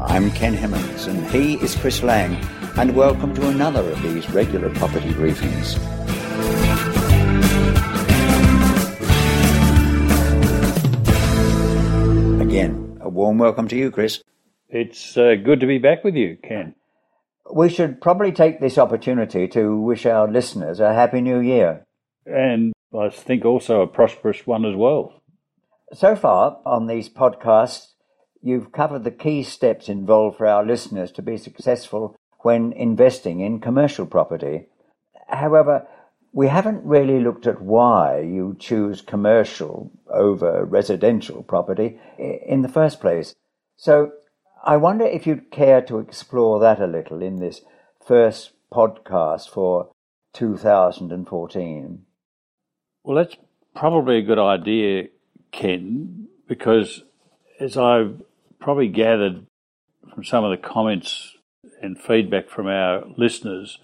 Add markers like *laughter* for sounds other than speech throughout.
I'm Ken Hemmings and he is Chris Lang, and welcome to another of these regular property briefings. Again, a warm welcome to you, Chris. It's uh, good to be back with you, Ken. We should probably take this opportunity to wish our listeners a happy new year. And I think also a prosperous one as well. So far on these podcasts, you've covered the key steps involved for our listeners to be successful when investing in commercial property. However, we haven't really looked at why you choose commercial over residential property in the first place. So I wonder if you'd care to explore that a little in this first podcast for 2014. Well, that's probably a good idea, Ken, because as I've probably gathered from some of the comments and feedback from our listeners,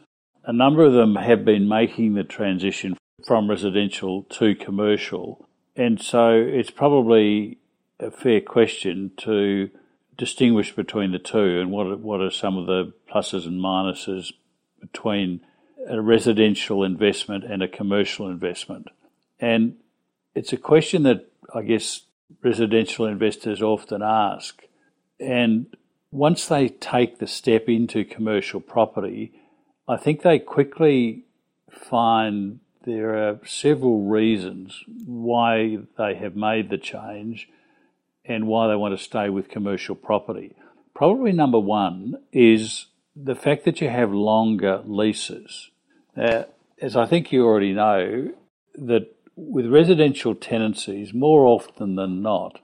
a number of them have been making the transition from residential to commercial. And so it's probably a fair question to distinguish between the two and what, what are some of the pluses and minuses between a residential investment and a commercial investment. And it's a question that I guess residential investors often ask. And once they take the step into commercial property, I think they quickly find there are several reasons why they have made the change and why they want to stay with commercial property. Probably number one is the fact that you have longer leases. Now, as I think you already know, that with residential tenancies, more often than not,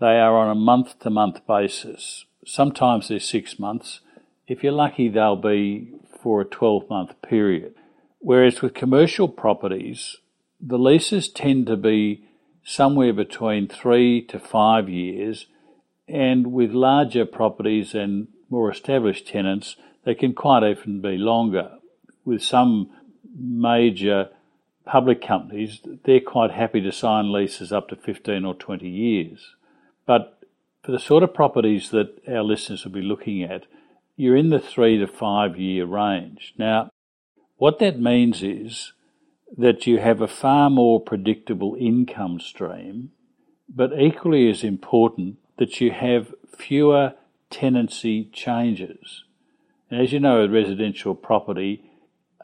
they are on a month to month basis. Sometimes they're six months. If you're lucky, they'll be for a 12 month period. Whereas with commercial properties, the leases tend to be somewhere between three to five years, and with larger properties and more established tenants, they can quite often be longer. With some major public companies, they're quite happy to sign leases up to 15 or 20 years. But for the sort of properties that our listeners will be looking at, you're in the three to five year range. Now, what that means is that you have a far more predictable income stream, but equally as important, that you have fewer tenancy changes. And as you know, with residential property,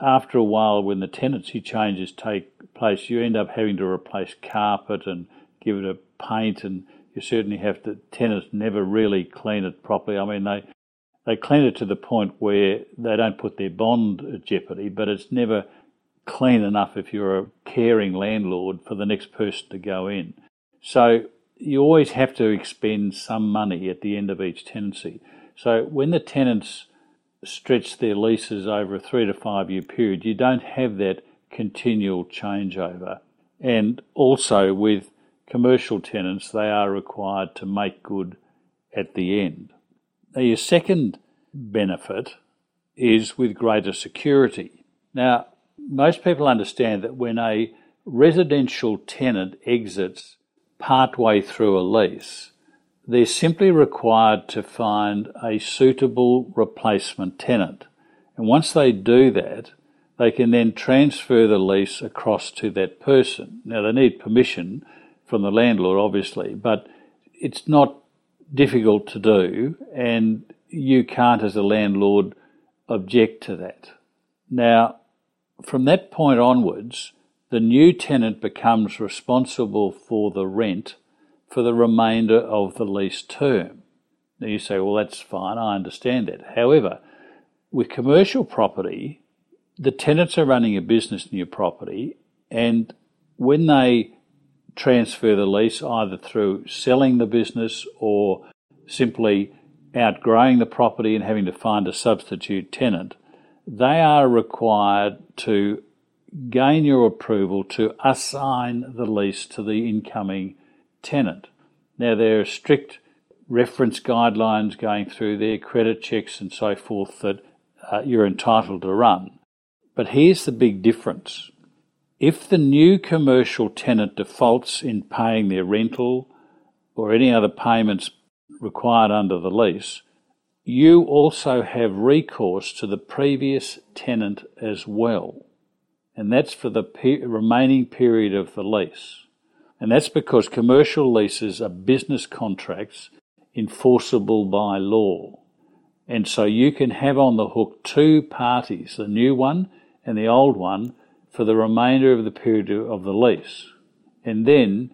after a while, when the tenancy changes take place, you end up having to replace carpet and give it a paint and you certainly have to tenants never really clean it properly. I mean they they clean it to the point where they don't put their bond at jeopardy, but it's never clean enough if you're a caring landlord for the next person to go in. So you always have to expend some money at the end of each tenancy. So when the tenants stretch their leases over a three to five year period, you don't have that continual changeover. And also with commercial tenants, they are required to make good at the end. Now, your second benefit is with greater security. Now, most people understand that when a residential tenant exits partway through a lease, they're simply required to find a suitable replacement tenant. And once they do that, they can then transfer the lease across to that person. Now, they need permission from the landlord, obviously, but it's not difficult to do, and you can't, as a landlord, object to that. Now, from that point onwards, the new tenant becomes responsible for the rent for the remainder of the lease term. Now you say, well, that's fine, I understand that. However, with commercial property, the tenants are running a business in your property, and when they transfer the lease either through selling the business or simply outgrowing the property and having to find a substitute tenant, they are required to gain your approval to assign the lease to the incoming tenant. Now, there are strict reference guidelines going through there, credit checks and so forth that uh, you're entitled to run. But here's the big difference if the new commercial tenant defaults in paying their rental or any other payments required under the lease, you also have recourse to the previous tenant as well. And that's for the pe- remaining period of the lease. And that's because commercial leases are business contracts enforceable by law. And so you can have on the hook two parties, the new one and the old one, for the remainder of the period of the lease. And then,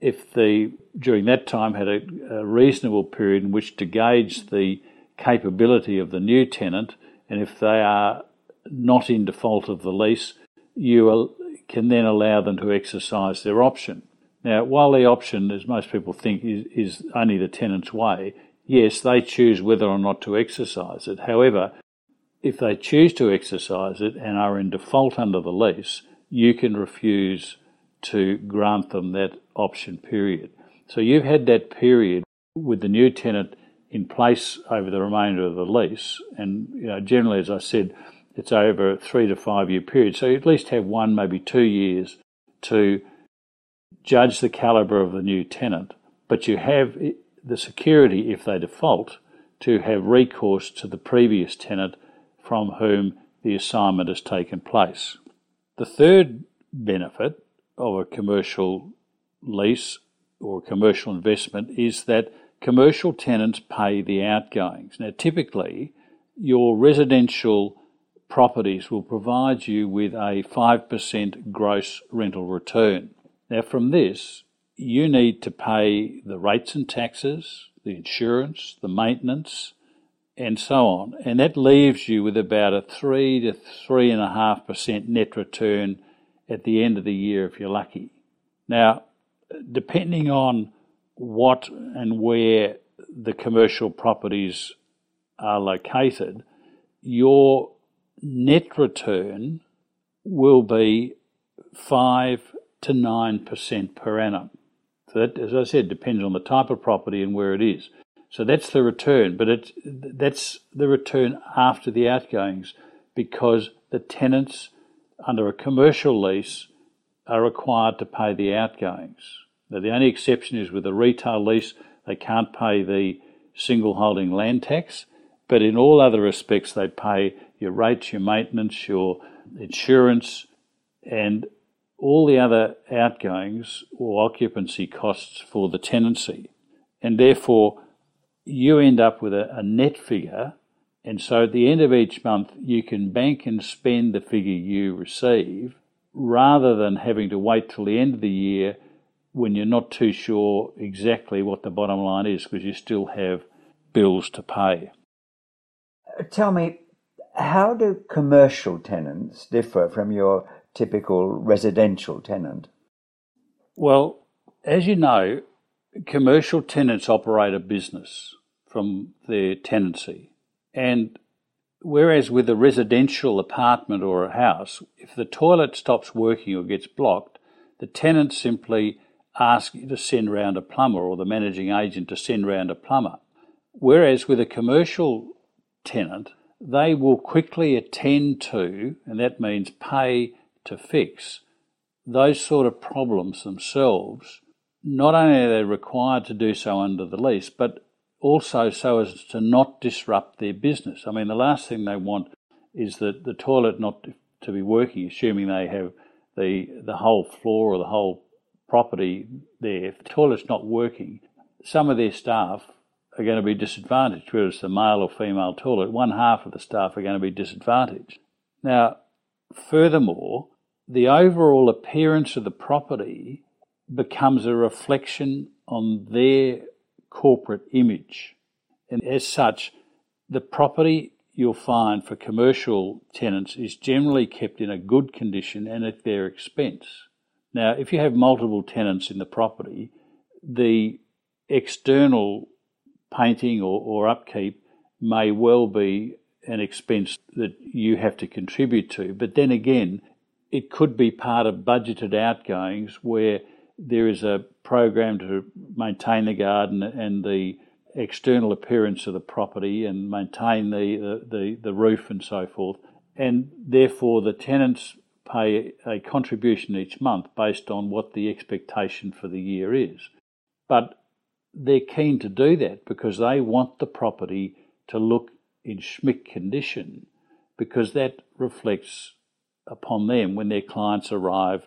if the during that time had a, a reasonable period in which to gauge the capability of the new tenant, and if they are not in default of the lease, you can then allow them to exercise their option. Now, while the option, as most people think, is, is only the tenant's way, yes, they choose whether or not to exercise it. However, if they choose to exercise it and are in default under the lease, you can refuse to grant them that option period. So you've had that period with the new tenant in place over the remainder of the lease, and you know, generally, as I said, it's over a three to five year period. So you at least have one, maybe two years to judge the calibre of the new tenant, but you have the security, if they default, to have recourse to the previous tenant from whom the assignment has taken place. The third benefit of a commercial lease or commercial investment is that commercial tenants pay the outgoings. Now, typically, your residential properties will provide you with a 5% gross rental return. Now, from this, you need to pay the rates and taxes, the insurance, the maintenance, and so on. And that leaves you with about a 3 to 3.5% net return at the end of the year if you're lucky. Now, depending on what and where the commercial properties are located, your net return will be 5 to 9% per annum. So that, as I said, depends on the type of property and where it is. So that's the return, but it's, that's the return after the outgoings because the tenants under a commercial lease are required to pay the outgoings. Now, the only exception is with a retail lease, they can't pay the single holding land tax, but in all other respects, they pay your rates, your maintenance, your insurance, and all the other outgoings or occupancy costs for the tenancy. And therefore, you end up with a, a, net figure. And so at the end of each month, you can bank and spend the figure you receive rather than having to wait till the end of the year when you're not too sure exactly what the bottom line is because you still have bills to pay. Tell me, how do commercial tenants differ from your typical residential tenant? Well, as you know, commercial tenants operate a business from their tenancy. And whereas with a residential apartment or a house, if the toilet stops working or gets blocked, the tenant simply asks you to send round a plumber or the managing agent to send round a plumber. Whereas with a commercial tenant, they will quickly attend to, and that means pay to fix those sort of problems themselves, not only are they required to do so under the lease, but also so as to not disrupt their business. I mean, the last thing they want is that the toilet not to be working, assuming they have the the whole floor or the whole property there. If the toilet's not working, some of their staff are going to be disadvantaged, whether it's the male or female toilet. One half of the staff are going to be disadvantaged. Now, furthermore, the overall appearance of the property becomes a reflection on their corporate image. And as such, the property you'll find for commercial tenants is generally kept in a good condition and at their expense. Now, if you have multiple tenants in the property, the external painting or, or upkeep may well be an expense that you have to contribute to. But then again, it could be part of budgeted outgoings where there is a program to maintain the garden and the external appearance of the property and maintain the, the, the, roof and so forth. And therefore, the tenants pay a contribution each month based on what the expectation for the year is. But they're keen to do that because they want the property to look in schmick condition because that reflects upon them when their clients arrive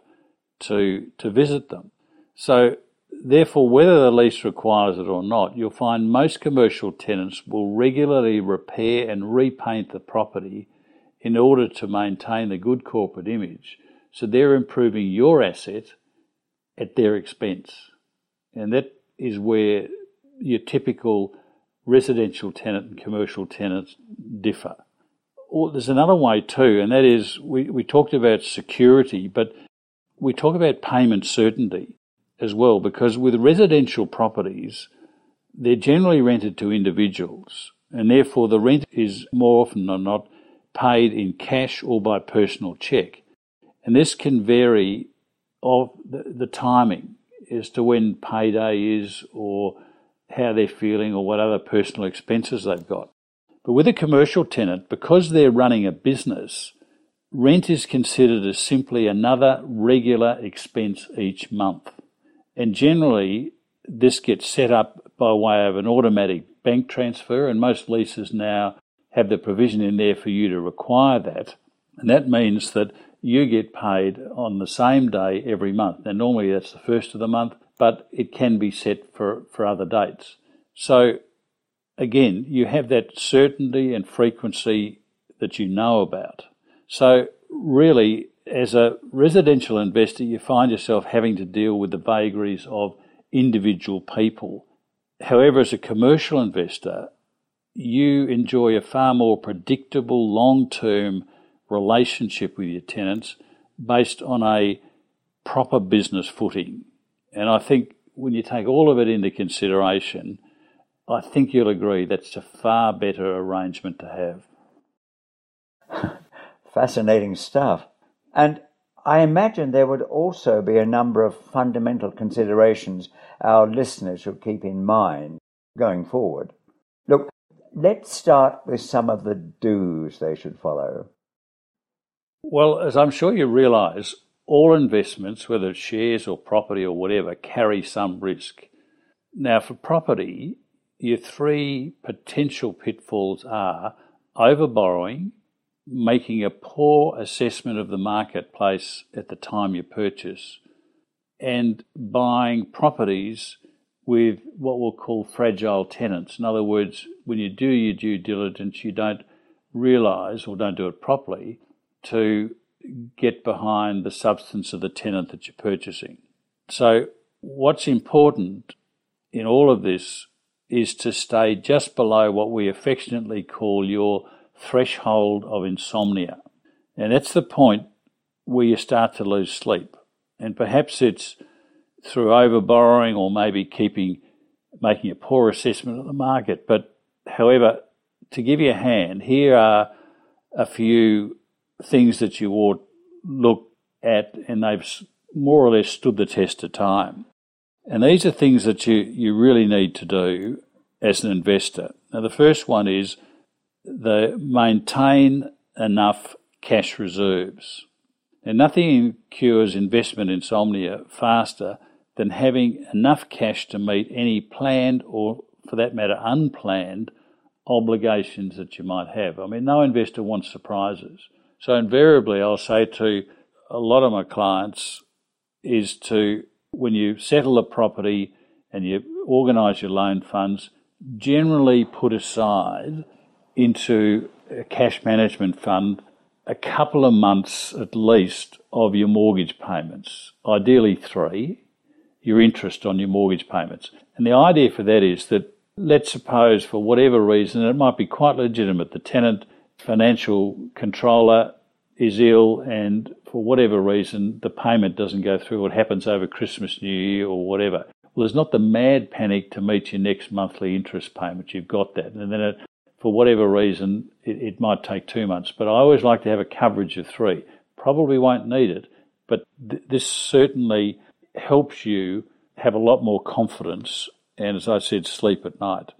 to to visit them. So therefore whether the lease requires it or not, you'll find most commercial tenants will regularly repair and repaint the property in order to maintain a good corporate image. So they're improving your asset at their expense. And that is where your typical residential tenant and commercial tenants differ. Or there's another way too, and that is we, we talked about security, but we talk about payment certainty as well, because with residential properties, they're generally rented to individuals, and therefore the rent is more often than not paid in cash or by personal check. And this can vary of the, the timing as to when payday is or how they're feeling or what other personal expenses they've got. But with a commercial tenant, because they're running a business, rent is considered as simply another regular expense each month. And generally, this gets set up by way of an automatic bank transfer, and most leases now have the provision in there for you to require that. And that means that you get paid on the same day every month. Now, normally that's the first of the month, but it can be set for, for other dates. So, again, you have that certainty and frequency that you know about. So, really, as a residential investor, you find yourself having to deal with the vagaries of individual people. However, as a commercial investor, you enjoy a far more predictable, long term relationship with your tenants based on a proper business footing. And I think when you take all of it into consideration, I think you'll agree that's a far better arrangement to have. *laughs* Fascinating stuff. And I imagine there would also be a number of fundamental considerations our listeners should keep in mind going forward. Look, let's start with some of the do's they should follow. Well, as I'm sure you realise, all investments, whether it's shares or property or whatever, carry some risk. Now, for property, your three potential pitfalls are overborrowing, making a poor assessment of the marketplace at the time you purchase, and buying properties with what we'll call fragile tenants. In other words, when you do your due diligence, you don't realise or don't do it properly to get behind the substance of the tenant that you're purchasing. So, what's important in all of this is to stay just below what we affectionately call your threshold of insomnia. And that's the point where you start to lose sleep. And perhaps it's through overborrowing or maybe keeping, making a poor assessment of the market. But however, to give you a hand, here are a few things that you ought look at, and they've more or less stood the test of time. And these are things that you, you really need to do as an investor. Now, the first one is the maintain enough cash reserves. And nothing cures investment insomnia faster than having enough cash to meet any planned or, for that matter, unplanned obligations that you might have. I mean, no investor wants surprises. So invariably, I'll say to a lot of my clients is to, when you settle a property and you organise your loan funds, generally put aside into a cash management fund a couple of months at least of your mortgage payments, ideally three, your interest on your mortgage payments. And the idea for that is that let's suppose for whatever reason, it might be quite legitimate, the tenant financial controller is ill and for whatever reason the payment doesn't go through, it happens over Christmas, New Year or whatever. Well, there's not the mad panic to meet your next monthly interest payment. You've got that. And then it, for whatever reason, it, it might take two months. But I always like to have a coverage of three. Probably won't need it, but th- this certainly helps you have a lot more confidence and, as I said, sleep at night.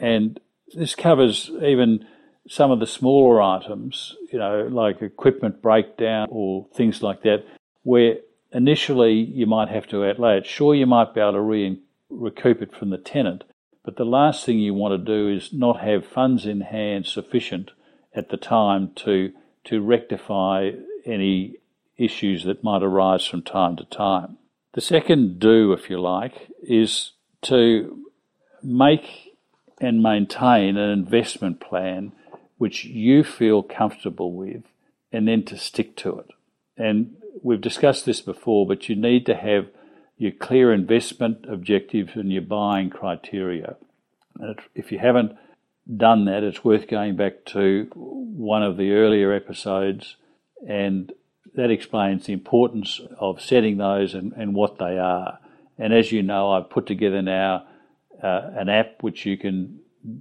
And this covers even some of the smaller items, you know, like equipment breakdown or things like that, where initially you might have to outlay it. Sure, you might be able to re- recoup it from the tenant, But the last thing you want to do is not have funds in hand sufficient at the time to to rectify any issues that might arise from time to time. The second do, if you like, is to make and maintain an investment plan which you feel comfortable with and then to stick to it. And we've discussed this before, but you need to have your clear investment objectives and your buying criteria. And if you haven't done that, it's worth going back to one of the earlier episodes, and that explains the importance of setting those and, and what they are. And as you know, I've put together now uh, an app which you can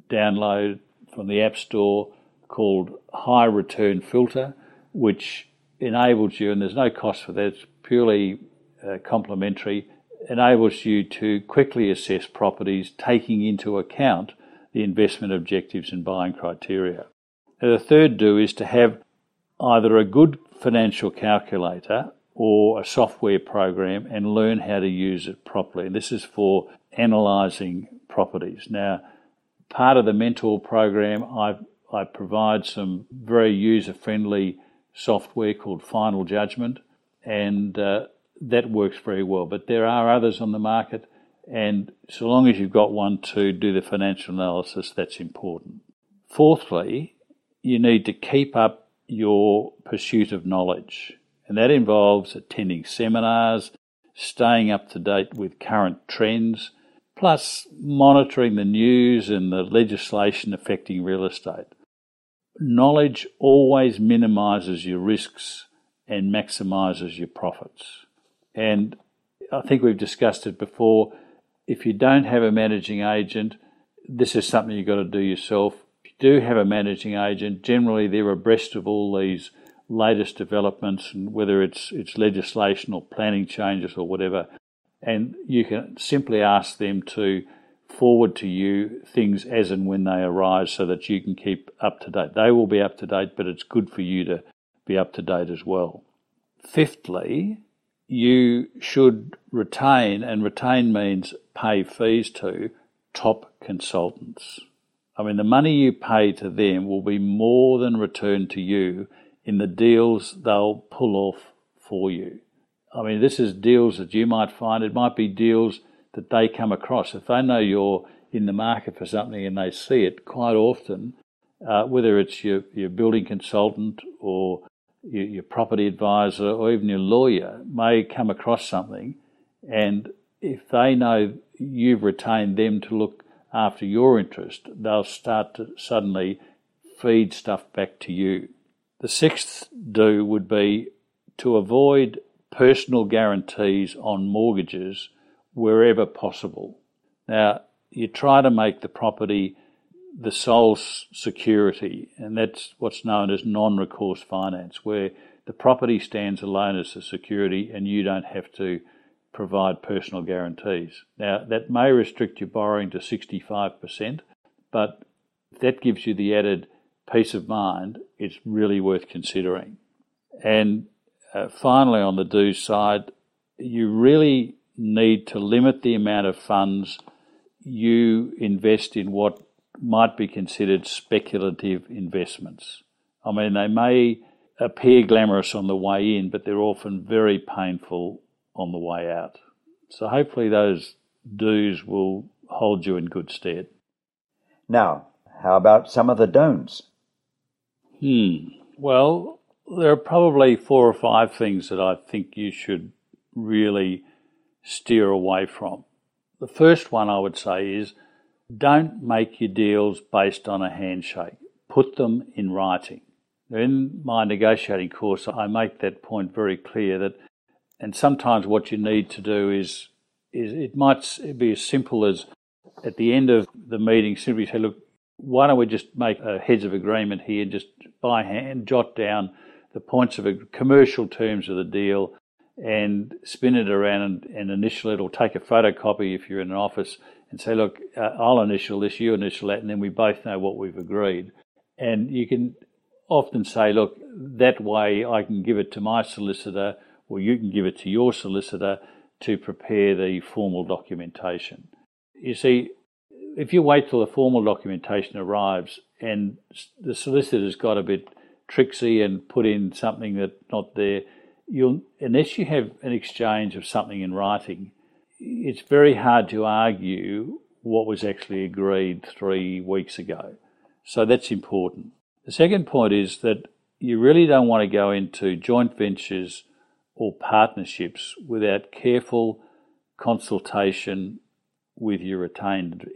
download from the App Store called High Return Filter, which enables you, and there's no cost for that, it's purely uh, complimentary, enables you to quickly assess properties taking into account the investment objectives and buying criteria. The third do is to have either a good financial calculator or a software program and learn how to use it properly. And this is for analysing properties. Now, part of the mentor program, I, I provide some very user friendly software called Final Judgment, and uh, that works very well. But there are others on the market, and so long as you've got one to do the financial analysis, that's important. Fourthly, you need to keep up your pursuit of knowledge, and that involves attending seminars, staying up to date with current trends, plus monitoring the news and the legislation affecting real estate knowledge always minimizes your risks and maximizes your profits. And I think we've discussed it before. If you don't have a managing agent, this is something you've got to do yourself. If you do have a managing agent, generally they're abreast of all these latest developments and whether it's it's legislation or planning changes or whatever. And you can simply ask them to forward to you things as and when they arise so that you can keep up to date. They will be up to date, but it's good for you to be up to date as well. Fifthly, you should retain, and retain means pay fees to top consultants. I mean, the money you pay to them will be more than returned to you in the deals they'll pull off for you. I mean, this is deals that you might find. It might be deals that they come across. If they know you're in the market for something and they see it, quite often, uh, whether it's your, your building consultant or your, your property advisor or even your lawyer, may come across something, and if they know you've retained them to look after your interest, they'll start to suddenly feed stuff back to you. The sixth do would be to avoid personal guarantees on mortgages wherever possible. Now, you try to make the property the sole security, and that's what's known as non recourse finance, where the property stands alone as a security and you don't have to provide personal guarantees. Now, that may restrict your borrowing to 65%, but that gives you the added peace of mind, it's really worth considering. And uh, finally, on the do side, you really need to limit the amount of funds you invest in what might be considered speculative investments. I mean, they may appear glamorous on the way in, but they're often very painful on the way out. So hopefully those do's will hold you in good stead. Now, how about some of the don'ts? Hmm. Well, there are probably four or five things that I think you should really steer away from. The first one I would say is don't make your deals based on a handshake. Put them in writing. In my negotiating course, I make that point very clear that, and sometimes what you need to do is, is it might be as simple as at the end of the meeting, simply say, look, why don't we just make a heads of agreement here, just by hand, jot down the points of commercial terms of the deal, and spin it around and, and initial it or take a photocopy if you're in an office and say, look, uh, I'll initial this, you initial that, and then we both know what we've agreed. And you can often say, look, that way I can give it to my solicitor or you can give it to your solicitor to prepare the formal documentation. You see, if you wait till the formal documentation arrives and the solicitor's got a bit tricksy and put in something that's not there, you'll unless you have an exchange of something in writing, it's very hard to argue what was actually agreed three weeks ago. So that's important. The second point is that you really don't want to go into joint ventures or partnerships without careful consultation with your retained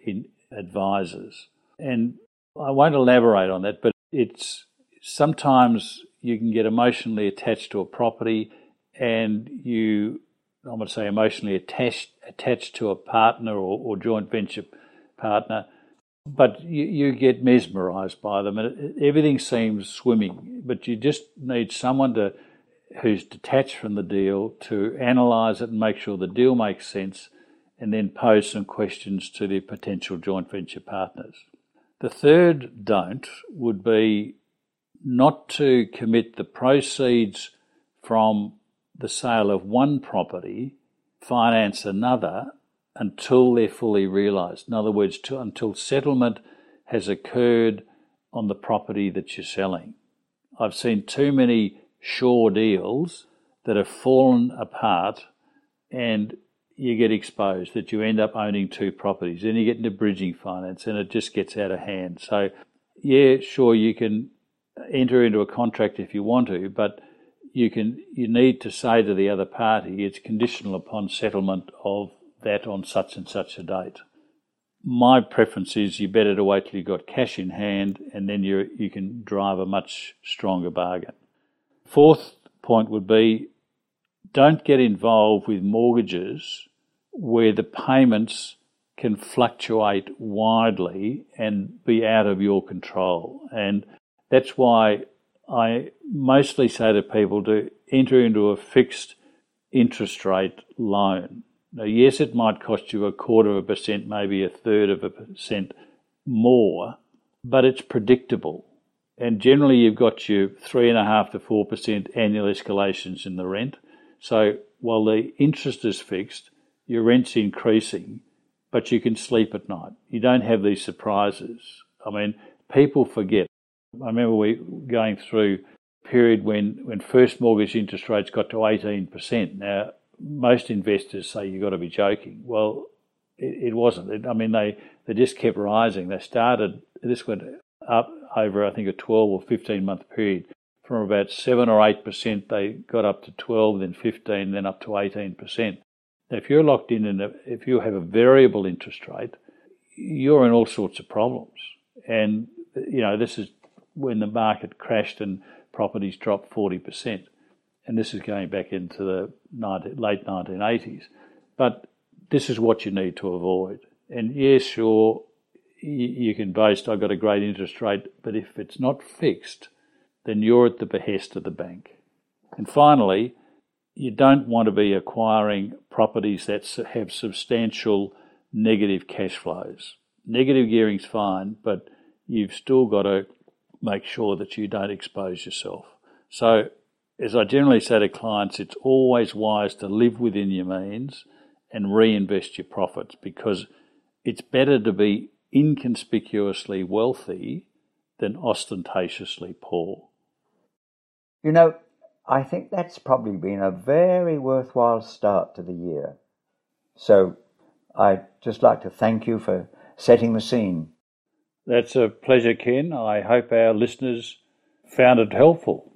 advisors. And I won't elaborate on that, but it's sometimes you can get emotionally attached to a property and you, I'm going to say emotionally attached, attached to a partner or, or joint venture partner, but you, you get mesmerized by them and everything seems swimming, but you just need someone to who's detached from the deal to analyze it and make sure the deal makes sense and then pose some questions to the potential joint venture partners. The third don't would be not to commit the proceeds from the sale of one property, finance another until they're fully realised. In other words, to, until settlement has occurred on the property that you're selling. I've seen too many sure deals that have fallen apart and you get exposed that you end up owning two properties. Then you get into bridging finance and it just gets out of hand. So, yeah, sure, you can enter into a contract if you want to, but you can you need to say to the other party it's conditional upon settlement of that on such and such a date. My preference is you better to wait till you've got cash in hand and then you you can drive a much stronger bargain. Fourth point would be don't get involved with mortgages where the payments can fluctuate widely and be out of your control. And that's why I mostly say to people to enter into a fixed interest rate loan. Now, yes, it might cost you a quarter of a percent, maybe a third of a percent more, but it's predictable. And generally, you've got your three and a half to four percent annual escalations in the rent. So while the interest is fixed, your rent's increasing, but you can sleep at night. You don't have these surprises. I mean, people forget. I remember we going through a period when, when first mortgage interest rates got to 18%. Now, most investors say you've got to be joking. Well, it, it wasn't. It, I mean, they, they just kept rising. They started, this went up over, I think, a 12 or 15 month period from about 7 or 8%, they got up to 12, then 15, then up to 18%. Now, if you're locked in, and if you have a variable interest rate, you're in all sorts of problems. And, you know, this is when the market crashed and properties dropped 40%. And this is going back into the 19, late 1980s. But this is what you need to avoid. And yes, sure, you can boast, I've got a great interest rate, but if it's not fixed, then you're at the behest of the bank. And finally, you don't want to be acquiring properties that have substantial negative cash flows. Negative gearing's fine, but you've still got to make sure that you don't expose yourself. So, as I generally say to clients, it's always wise to live within your means and reinvest your profits because it's better to be inconspicuously wealthy than ostentatiously poor. You know, I think that's probably been a very worthwhile start to the year. So I'd just like to thank you for setting the scene. That's a pleasure, Ken. I hope our listeners found it helpful.